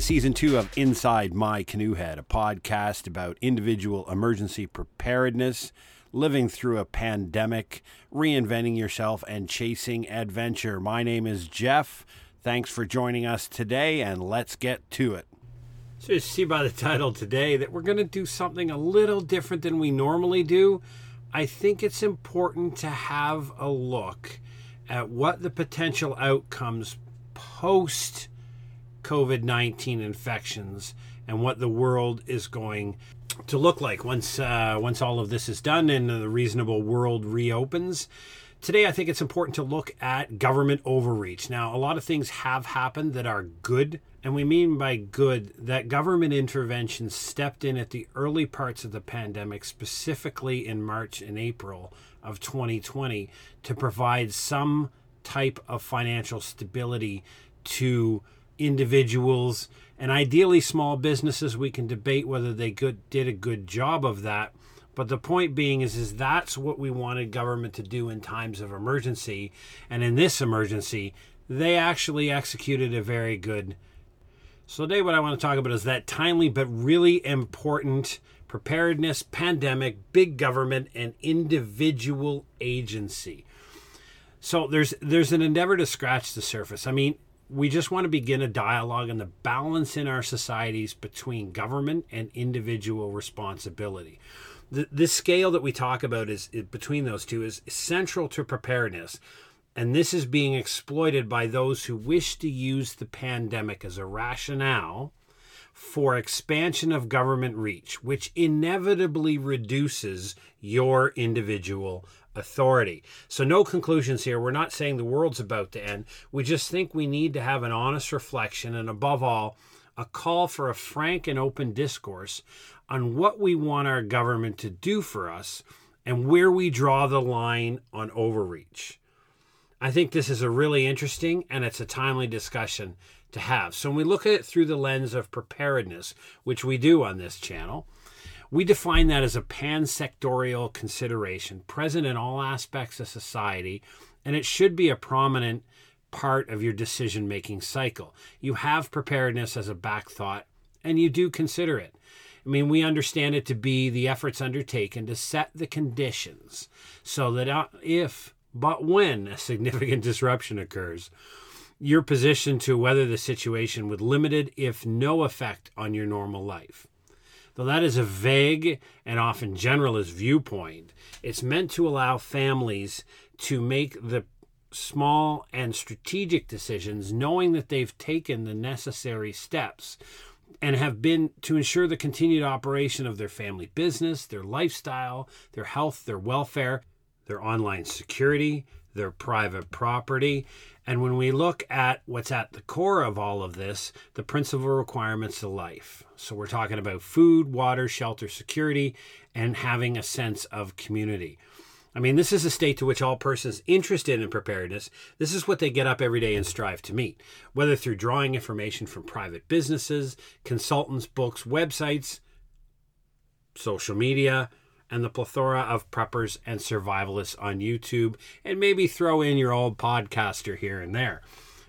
to season two of Inside My Canoe Head, a podcast about individual emergency preparedness, living through a pandemic, reinventing yourself, and chasing adventure. My name is Jeff. Thanks for joining us today, and let's get to it. So, you see by the title today that we're going to do something a little different than we normally do. I think it's important to have a look at what the potential outcomes post COVID 19 infections and what the world is going to look like once uh, once all of this is done and the reasonable world reopens. Today, I think it's important to look at government overreach. Now, a lot of things have happened that are good, and we mean by good that government intervention stepped in at the early parts of the pandemic, specifically in March and April of 2020, to provide some type of financial stability to individuals and ideally small businesses. We can debate whether they good, did a good job of that. But the point being is, is that's what we wanted government to do in times of emergency. And in this emergency, they actually executed a very good. So today, what I want to talk about is that timely but really important preparedness, pandemic, big government, and individual agency. So there's there's an endeavor to scratch the surface. I mean, we just want to begin a dialogue on the balance in our societies between government and individual responsibility. The, this scale that we talk about is, is between those two is central to preparedness. And this is being exploited by those who wish to use the pandemic as a rationale for expansion of government reach, which inevitably reduces your individual authority. So, no conclusions here. We're not saying the world's about to end. We just think we need to have an honest reflection and, above all, a call for a frank and open discourse on what we want our government to do for us and where we draw the line on overreach. I think this is a really interesting and it's a timely discussion to have. So, when we look at it through the lens of preparedness, which we do on this channel, we define that as a pansectorial consideration present in all aspects of society, and it should be a prominent part of your decision making cycle. You have preparedness as a back thought, and you do consider it. I mean, we understand it to be the efforts undertaken to set the conditions so that uh, if, but when a significant disruption occurs, you're positioned to weather the situation with limited, if no effect on your normal life. Though that is a vague and often generalist viewpoint, it's meant to allow families to make the small and strategic decisions knowing that they've taken the necessary steps and have been to ensure the continued operation of their family business, their lifestyle, their health, their welfare, their online security, their private property. And when we look at what's at the core of all of this, the principal requirements of life. So we're talking about food, water, shelter, security, and having a sense of community. I mean, this is a state to which all persons interested in preparedness, this is what they get up every day and strive to meet, whether through drawing information from private businesses, consultants, books, websites, social media, and the plethora of preppers and survivalists on YouTube, and maybe throw in your old podcaster here and there.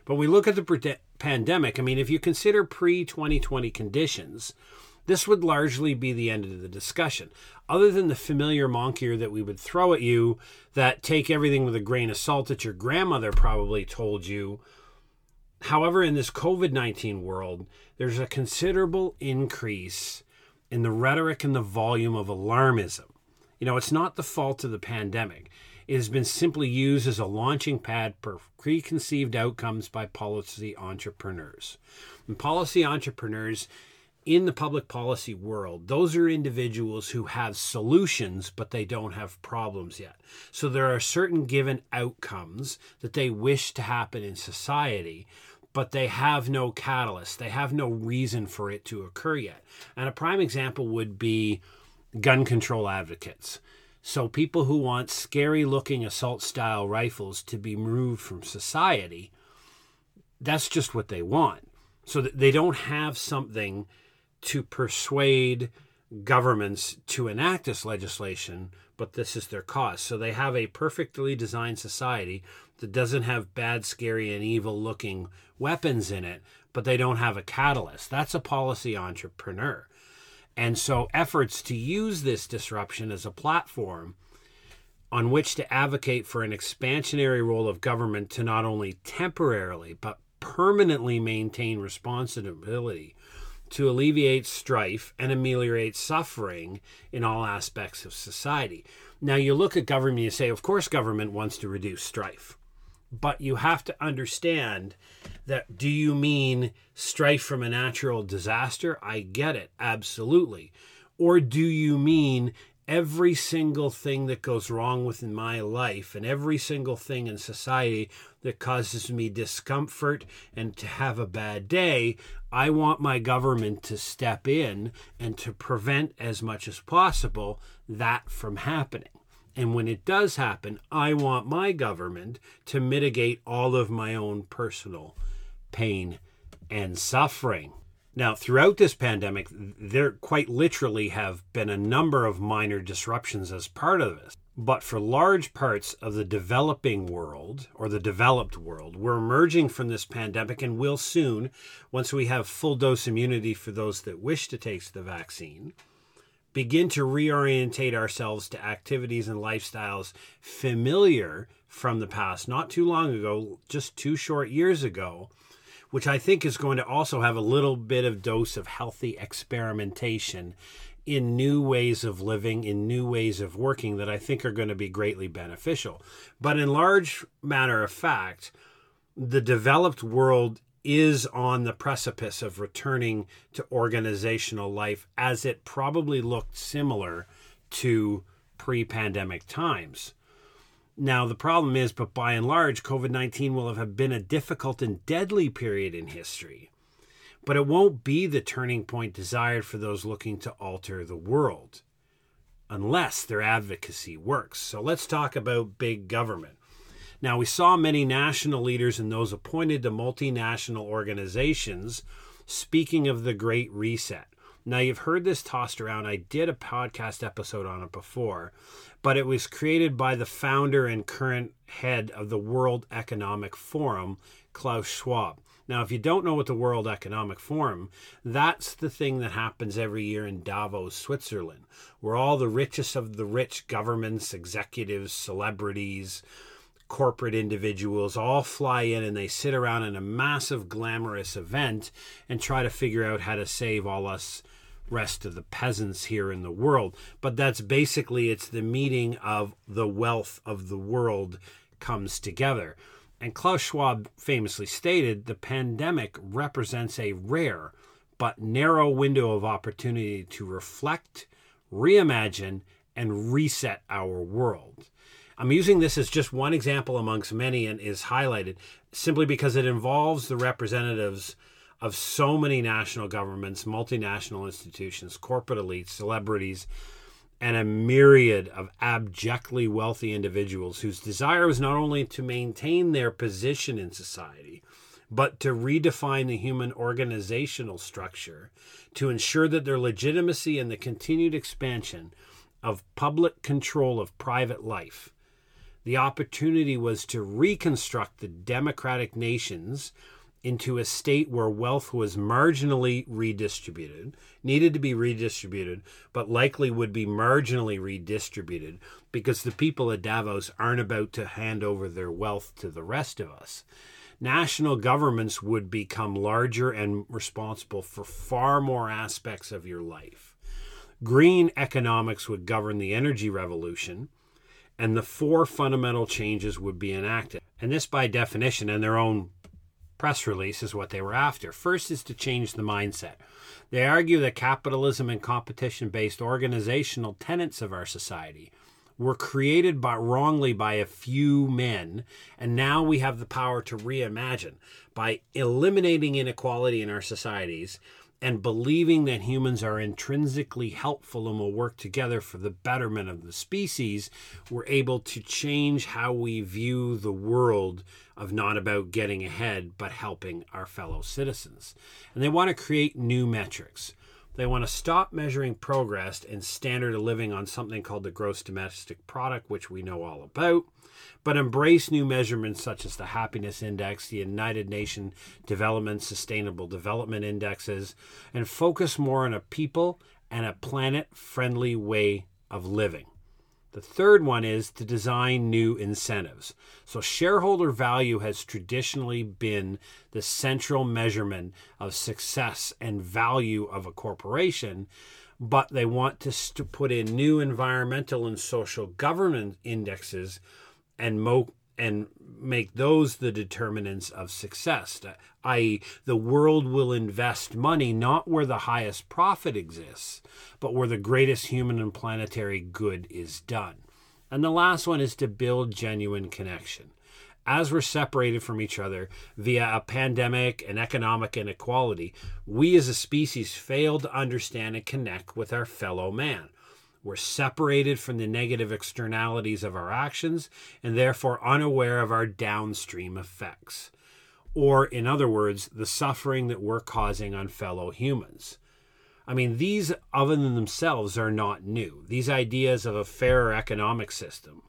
But we look at the pandemic. I mean, if you consider pre 2020 conditions, this would largely be the end of the discussion. Other than the familiar monkier that we would throw at you, that take everything with a grain of salt that your grandmother probably told you. However, in this COVID 19 world, there's a considerable increase in the rhetoric and the volume of alarmism. You know, it's not the fault of the pandemic. It has been simply used as a launching pad for preconceived outcomes by policy entrepreneurs. And policy entrepreneurs in the public policy world, those are individuals who have solutions, but they don't have problems yet. So there are certain given outcomes that they wish to happen in society, but they have no catalyst. They have no reason for it to occur yet. And a prime example would be gun control advocates. So, people who want scary looking assault style rifles to be removed from society, that's just what they want. So, that they don't have something to persuade governments to enact this legislation, but this is their cause. So, they have a perfectly designed society that doesn't have bad, scary, and evil looking weapons in it, but they don't have a catalyst. That's a policy entrepreneur. And so, efforts to use this disruption as a platform on which to advocate for an expansionary role of government to not only temporarily, but permanently maintain responsibility to alleviate strife and ameliorate suffering in all aspects of society. Now, you look at government, you say, of course, government wants to reduce strife. But you have to understand that do you mean strife from a natural disaster? I get it, absolutely. Or do you mean every single thing that goes wrong within my life and every single thing in society that causes me discomfort and to have a bad day, I want my government to step in and to prevent as much as possible that from happening. And when it does happen, I want my government to mitigate all of my own personal pain and suffering. Now, throughout this pandemic, there quite literally have been a number of minor disruptions as part of this. But for large parts of the developing world or the developed world, we're emerging from this pandemic and will soon, once we have full dose immunity for those that wish to take the vaccine, begin to reorientate ourselves to activities and lifestyles familiar from the past, not too long ago, just two short years ago which I think is going to also have a little bit of dose of healthy experimentation in new ways of living, in new ways of working that I think are going to be greatly beneficial. But in large matter of fact, the developed world is on the precipice of returning to organizational life as it probably looked similar to pre pandemic times. Now, the problem is, but by and large, COVID 19 will have been a difficult and deadly period in history. But it won't be the turning point desired for those looking to alter the world, unless their advocacy works. So let's talk about big government. Now, we saw many national leaders and those appointed to multinational organizations speaking of the Great Reset. Now, you've heard this tossed around. I did a podcast episode on it before, but it was created by the founder and current head of the World Economic Forum, Klaus Schwab. Now, if you don't know what the World Economic Forum, that's the thing that happens every year in Davos, Switzerland, where all the richest of the rich governments, executives, celebrities, corporate individuals all fly in and they sit around in a massive glamorous event and try to figure out how to save all us rest of the peasants here in the world. But that's basically it's the meeting of the wealth of the world comes together. And Klaus Schwab famously stated the pandemic represents a rare but narrow window of opportunity to reflect, reimagine, and reset our world. I'm using this as just one example amongst many and is highlighted simply because it involves the representatives of so many national governments, multinational institutions, corporate elites, celebrities, and a myriad of abjectly wealthy individuals whose desire was not only to maintain their position in society, but to redefine the human organizational structure to ensure that their legitimacy and the continued expansion of public control of private life. The opportunity was to reconstruct the democratic nations into a state where wealth was marginally redistributed, needed to be redistributed, but likely would be marginally redistributed because the people at Davos aren't about to hand over their wealth to the rest of us. National governments would become larger and responsible for far more aspects of your life. Green economics would govern the energy revolution, and the four fundamental changes would be enacted. And this, by definition, and their own press release is what they were after. First is to change the mindset. They argue that capitalism and competition based organizational tenets of our society were created by wrongly by a few men, and now we have the power to reimagine by eliminating inequality in our societies and believing that humans are intrinsically helpful and will work together for the betterment of the species, we're able to change how we view the world of not about getting ahead, but helping our fellow citizens. And they want to create new metrics. They want to stop measuring progress and standard of living on something called the gross domestic product, which we know all about, but embrace new measurements such as the Happiness Index, the United Nations Development Sustainable Development Indexes, and focus more on a people and a planet friendly way of living. The third one is to design new incentives. So, shareholder value has traditionally been the central measurement of success and value of a corporation, but they want to put in new environmental and social governance indexes and mo- and make those the determinants of success, i.e., the world will invest money not where the highest profit exists, but where the greatest human and planetary good is done. And the last one is to build genuine connection. As we're separated from each other via a pandemic and economic inequality, we as a species fail to understand and connect with our fellow man. We're separated from the negative externalities of our actions and therefore unaware of our downstream effects. Or, in other words, the suffering that we're causing on fellow humans. I mean, these, other than themselves, are not new. These ideas of a fairer economic system,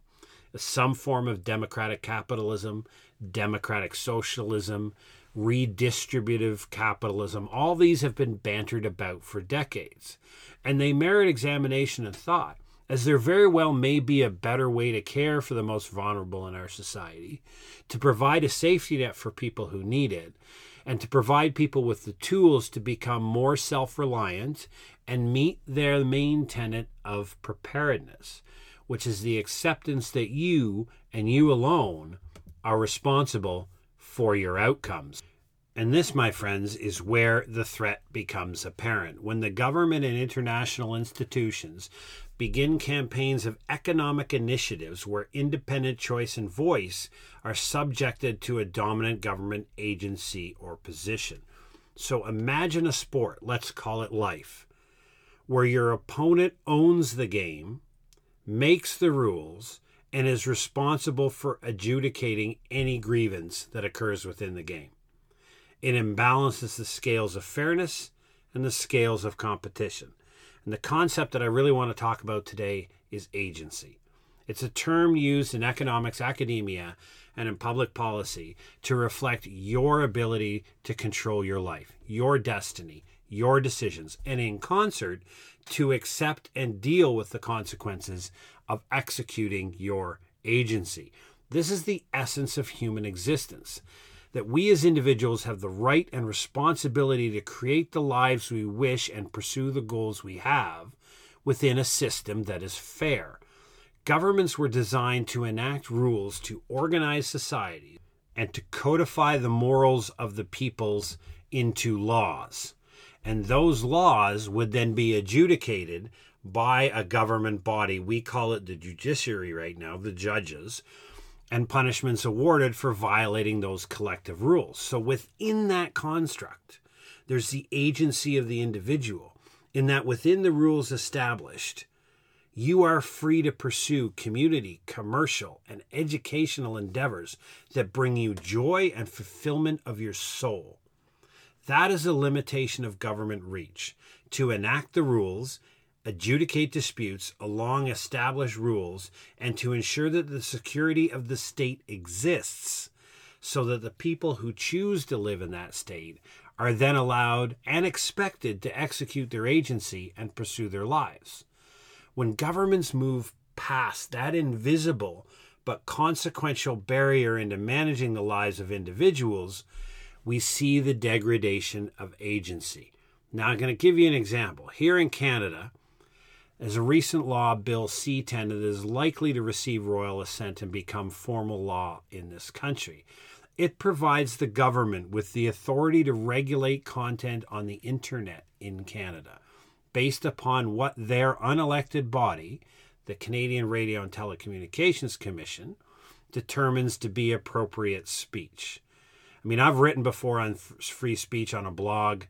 some form of democratic capitalism, democratic socialism, redistributive capitalism, all these have been bantered about for decades. And they merit examination and thought, as there very well may be a better way to care for the most vulnerable in our society, to provide a safety net for people who need it, and to provide people with the tools to become more self reliant and meet their main tenet of preparedness, which is the acceptance that you and you alone are responsible for your outcomes. And this, my friends, is where the threat becomes apparent. When the government and international institutions begin campaigns of economic initiatives where independent choice and voice are subjected to a dominant government agency or position. So imagine a sport, let's call it life, where your opponent owns the game, makes the rules, and is responsible for adjudicating any grievance that occurs within the game. It imbalances the scales of fairness and the scales of competition. And the concept that I really want to talk about today is agency. It's a term used in economics, academia, and in public policy to reflect your ability to control your life, your destiny, your decisions, and in concert to accept and deal with the consequences of executing your agency. This is the essence of human existence that we as individuals have the right and responsibility to create the lives we wish and pursue the goals we have within a system that is fair. Governments were designed to enact rules to organize society and to codify the morals of the peoples into laws. And those laws would then be adjudicated by a government body. We call it the judiciary right now, the judges, and punishments awarded for violating those collective rules. So within that construct, there's the agency of the individual, in that within the rules established, you are free to pursue community, commercial, and educational endeavors that bring you joy and fulfillment of your soul. That is a limitation of government reach to enact the rules adjudicate disputes along established rules, and to ensure that the security of the state exists so that the people who choose to live in that state are then allowed and expected to execute their agency and pursue their lives. When governments move past that invisible but consequential barrier into managing the lives of individuals, we see the degradation of agency. Now, I'm going to give you an example. Here in Canada, as a recent law, Bill C 10, that is likely to receive royal assent and become formal law in this country. It provides the government with the authority to regulate content on the internet in Canada based upon what their unelected body, the Canadian Radio and Telecommunications Commission, determines to be appropriate speech. I mean, I've written before on free speech on a blog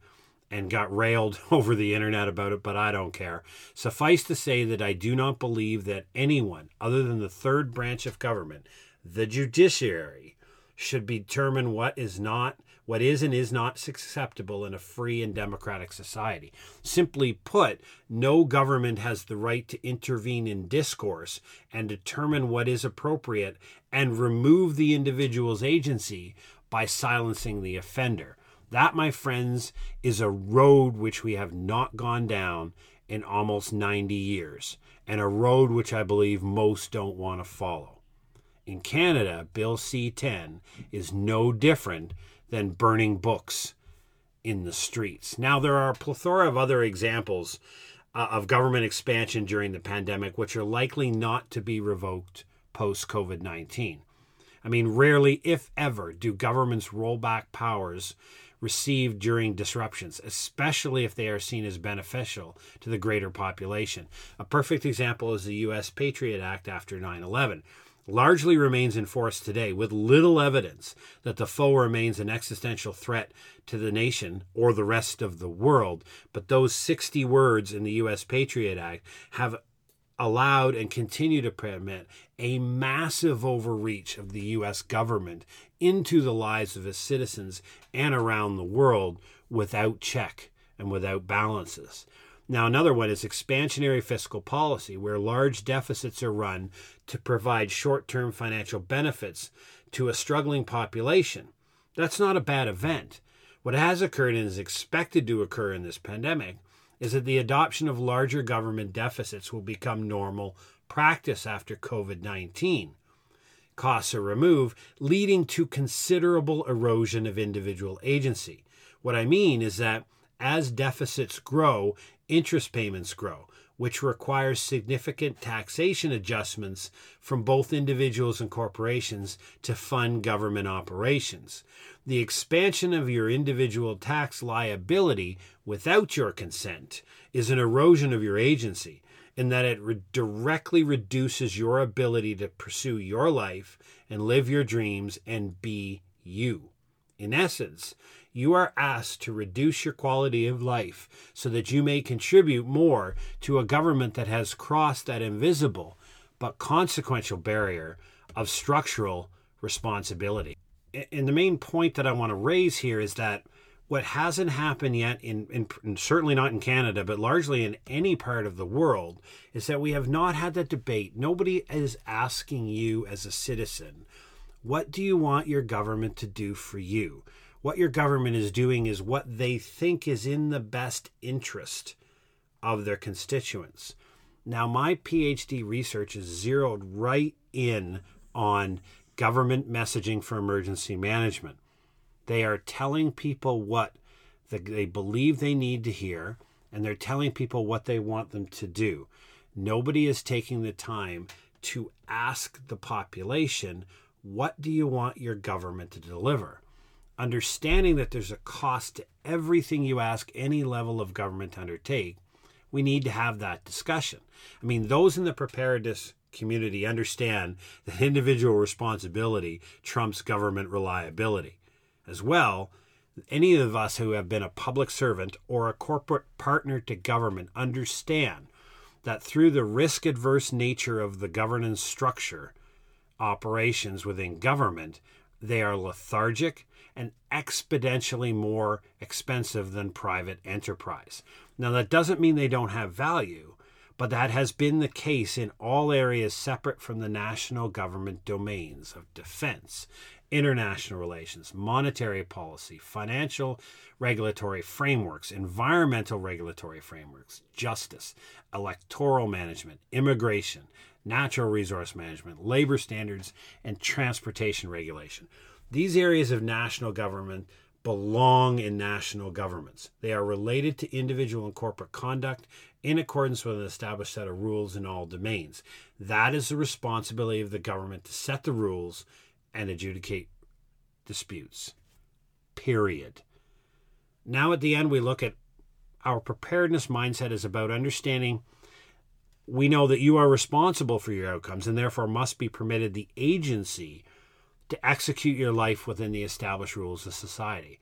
and got railed over the internet about it, but I don't care. Suffice to say that I do not believe that anyone other than the third branch of government, the judiciary, should determine what is not what is and is not acceptable in a free and democratic society. Simply put, no government has the right to intervene in discourse and determine what is appropriate and remove the individual's agency by silencing the offender. That, my friends, is a road which we have not gone down in almost 90 years, and a road which I believe most don't want to follow. In Canada, Bill C 10 is no different than burning books in the streets. Now, there are a plethora of other examples uh, of government expansion during the pandemic, which are likely not to be revoked post COVID 19. I mean, rarely, if ever, do governments roll back powers received during disruptions, especially if they are seen as beneficial to the greater population. A perfect example is the U.S. Patriot Act after 9 11 largely remains in force today with little evidence that the foe remains an existential threat to the nation or the rest of the world. But those 60 words in the U.S. Patriot Act have allowed and continue to permit a massive overreach of the U.S. government into the lives of its citizens and around the world without check and without balances. Now, another one is expansionary fiscal policy, where large deficits are run to provide short term financial benefits to a struggling population. That's not a bad event. What has occurred and is expected to occur in this pandemic is that the adoption of larger government deficits will become normal practice after COVID 19. Costs are removed, leading to considerable erosion of individual agency. What I mean is that as deficits grow, interest payments grow, which requires significant taxation adjustments from both individuals and corporations to fund government operations. The expansion of your individual tax liability without your consent is an erosion of your agency in that it re- directly reduces your ability to pursue your life and live your dreams and be you. In essence, you are asked to reduce your quality of life so that you may contribute more to a government that has crossed that invisible but consequential barrier of structural responsibility. And the main point that I want to raise here is that what hasn't happened yet, in, in, certainly not in Canada, but largely in any part of the world, is that we have not had that debate. Nobody is asking you as a citizen, what do you want your government to do for you? what your government is doing is what they think is in the best interest of their constituents. Now, my PhD research is zeroed right in on government messaging for emergency management. They are telling people what they believe they need to hear, and they're telling people what they want them to do. Nobody is taking the time to ask the population, what do you want your government to deliver? understanding that there's a cost to everything you ask any level of government to undertake, we need to have that discussion. I mean, those in the preparedness community understand that individual responsibility trumps government reliability. As well, any of us who have been a public servant or a corporate partner to government understand that through the risk adverse nature of the governance structure operations within government, they are lethargic and exponentially more expensive than private enterprise. Now, that doesn't mean they don't have value, but that has been the case in all areas separate from the national government domains of defense, international relations, monetary policy, financial regulatory frameworks, environmental regulatory frameworks, justice, electoral management, immigration, natural resource management, labor standards, and transportation regulation. These areas of national government belong in national governments. They are related to individual and corporate conduct in accordance with an established set of rules in all domains. That is the responsibility of the government to set the rules and adjudicate disputes. Period. Now, at the end, we look at our preparedness mindset is about understanding we know that you are responsible for your outcomes and therefore must be permitted the agency to execute your life within the established rules of society.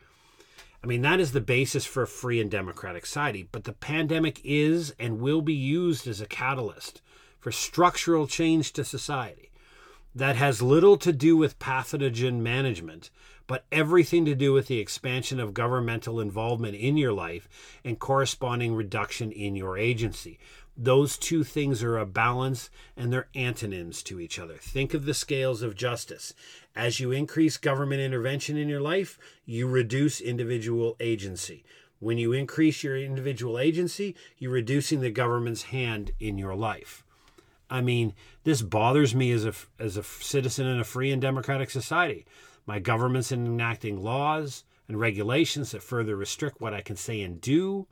I mean, that is the basis for a free and democratic society, but the pandemic is and will be used as a catalyst for structural change to society. that has little to do with pathogen management, but everything to do with the expansion of governmental involvement in your life and corresponding reduction in your agency. Those two things are a balance and they're antonyms to each other. Think of the scales of justice. As you increase government intervention in your life, you reduce individual agency. When you increase your individual agency, you're reducing the government's hand in your life. I mean, this bothers me as a as a citizen in a free and democratic society. My government's enacting laws and regulations that further restrict what I can say and do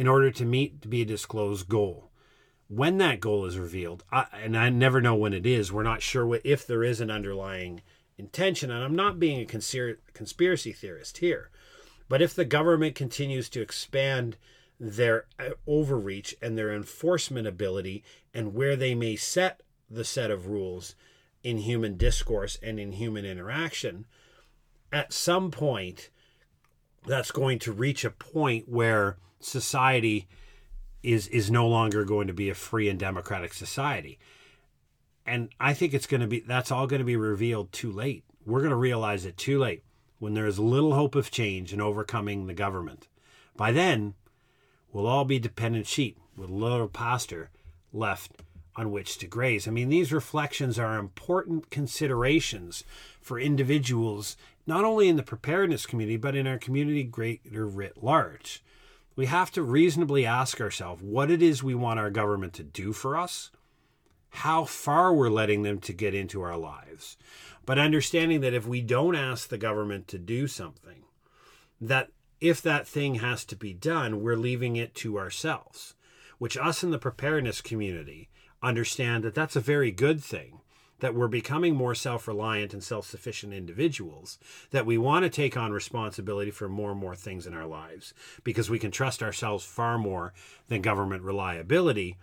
in order to meet to be a disclosed goal. When that goal is revealed, I, and I never know when it is, we're not sure what, if there is an underlying intention. And I'm not being a conspiracy theorist here, but if the government continues to expand their uh, overreach and their enforcement ability and where they may set the set of rules in human discourse and in human interaction, at some point, that's going to reach a point where society is is no longer going to be a free and democratic society. And I think it's going to be that's all going to be revealed too late. We're going to realize it too late when there is little hope of change and overcoming the government. By then, we'll all be dependent sheep with little pasture left on which to graze. I mean, these reflections are important considerations for individuals, not only in the preparedness community, but in our community greater writ large. We have to reasonably ask ourselves what it is we want our government to do for us, how far we're letting them to get into our lives, but understanding that if we don't ask the government to do something, that if that thing has to be done, we're leaving it to ourselves, which us in the preparedness community understand that that's a very good thing, that we're becoming more self reliant and self sufficient individuals, that we want to take on responsibility for more and more things in our lives because we can trust ourselves far more than government reliability.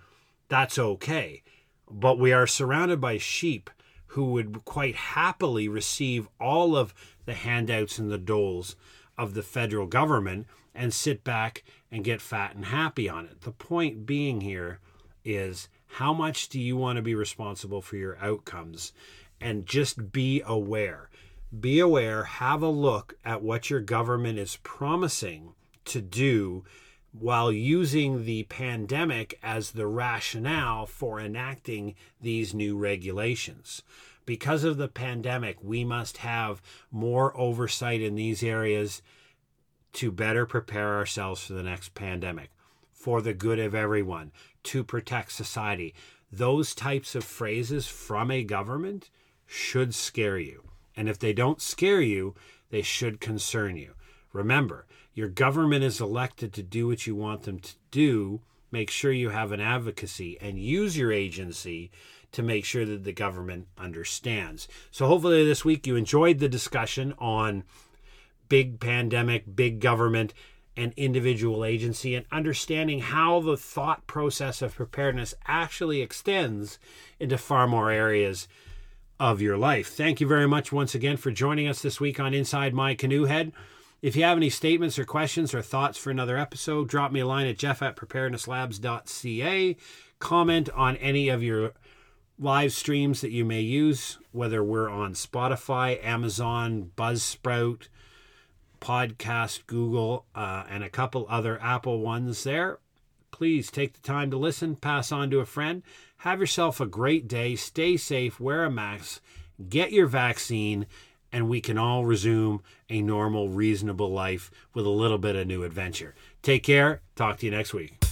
That's okay. But we are surrounded by sheep who would quite happily receive all of the handouts and the doles of the federal government and sit back and get fat and happy on it. The point being here is how much do you want to be responsible for your outcomes? And just be aware. Be aware, have a look at what your government is promising to do while using the pandemic as the rationale for enacting these new regulations. Because of the pandemic, we must have more oversight in these areas to better prepare ourselves for the next pandemic, for the good of everyone, to protect society. Those types of phrases from a government should scare you. And if they don't scare you, they should concern you. Remember, your government is elected to do what you want them to do. Make sure you have an advocacy and use your agency to make sure that the government understands. So, hopefully, this week you enjoyed the discussion on big pandemic, big government, and individual agency and understanding how the thought process of preparedness actually extends into far more areas of your life. Thank you very much once again for joining us this week on Inside My Canoe Head. If you have any statements or questions or thoughts for another episode, drop me a line at jeff at preparednesslabs.ca. Comment on any of your live streams that you may use, whether we're on Spotify, Amazon, Buzzsprout, Podcast, Google, uh, and a couple other Apple ones there. Please take the time to listen, pass on to a friend. Have yourself a great day. Stay safe, wear a mask, get your vaccine, and we can all resume a normal, reasonable life with a little bit of new adventure. Take care. Talk to you next week.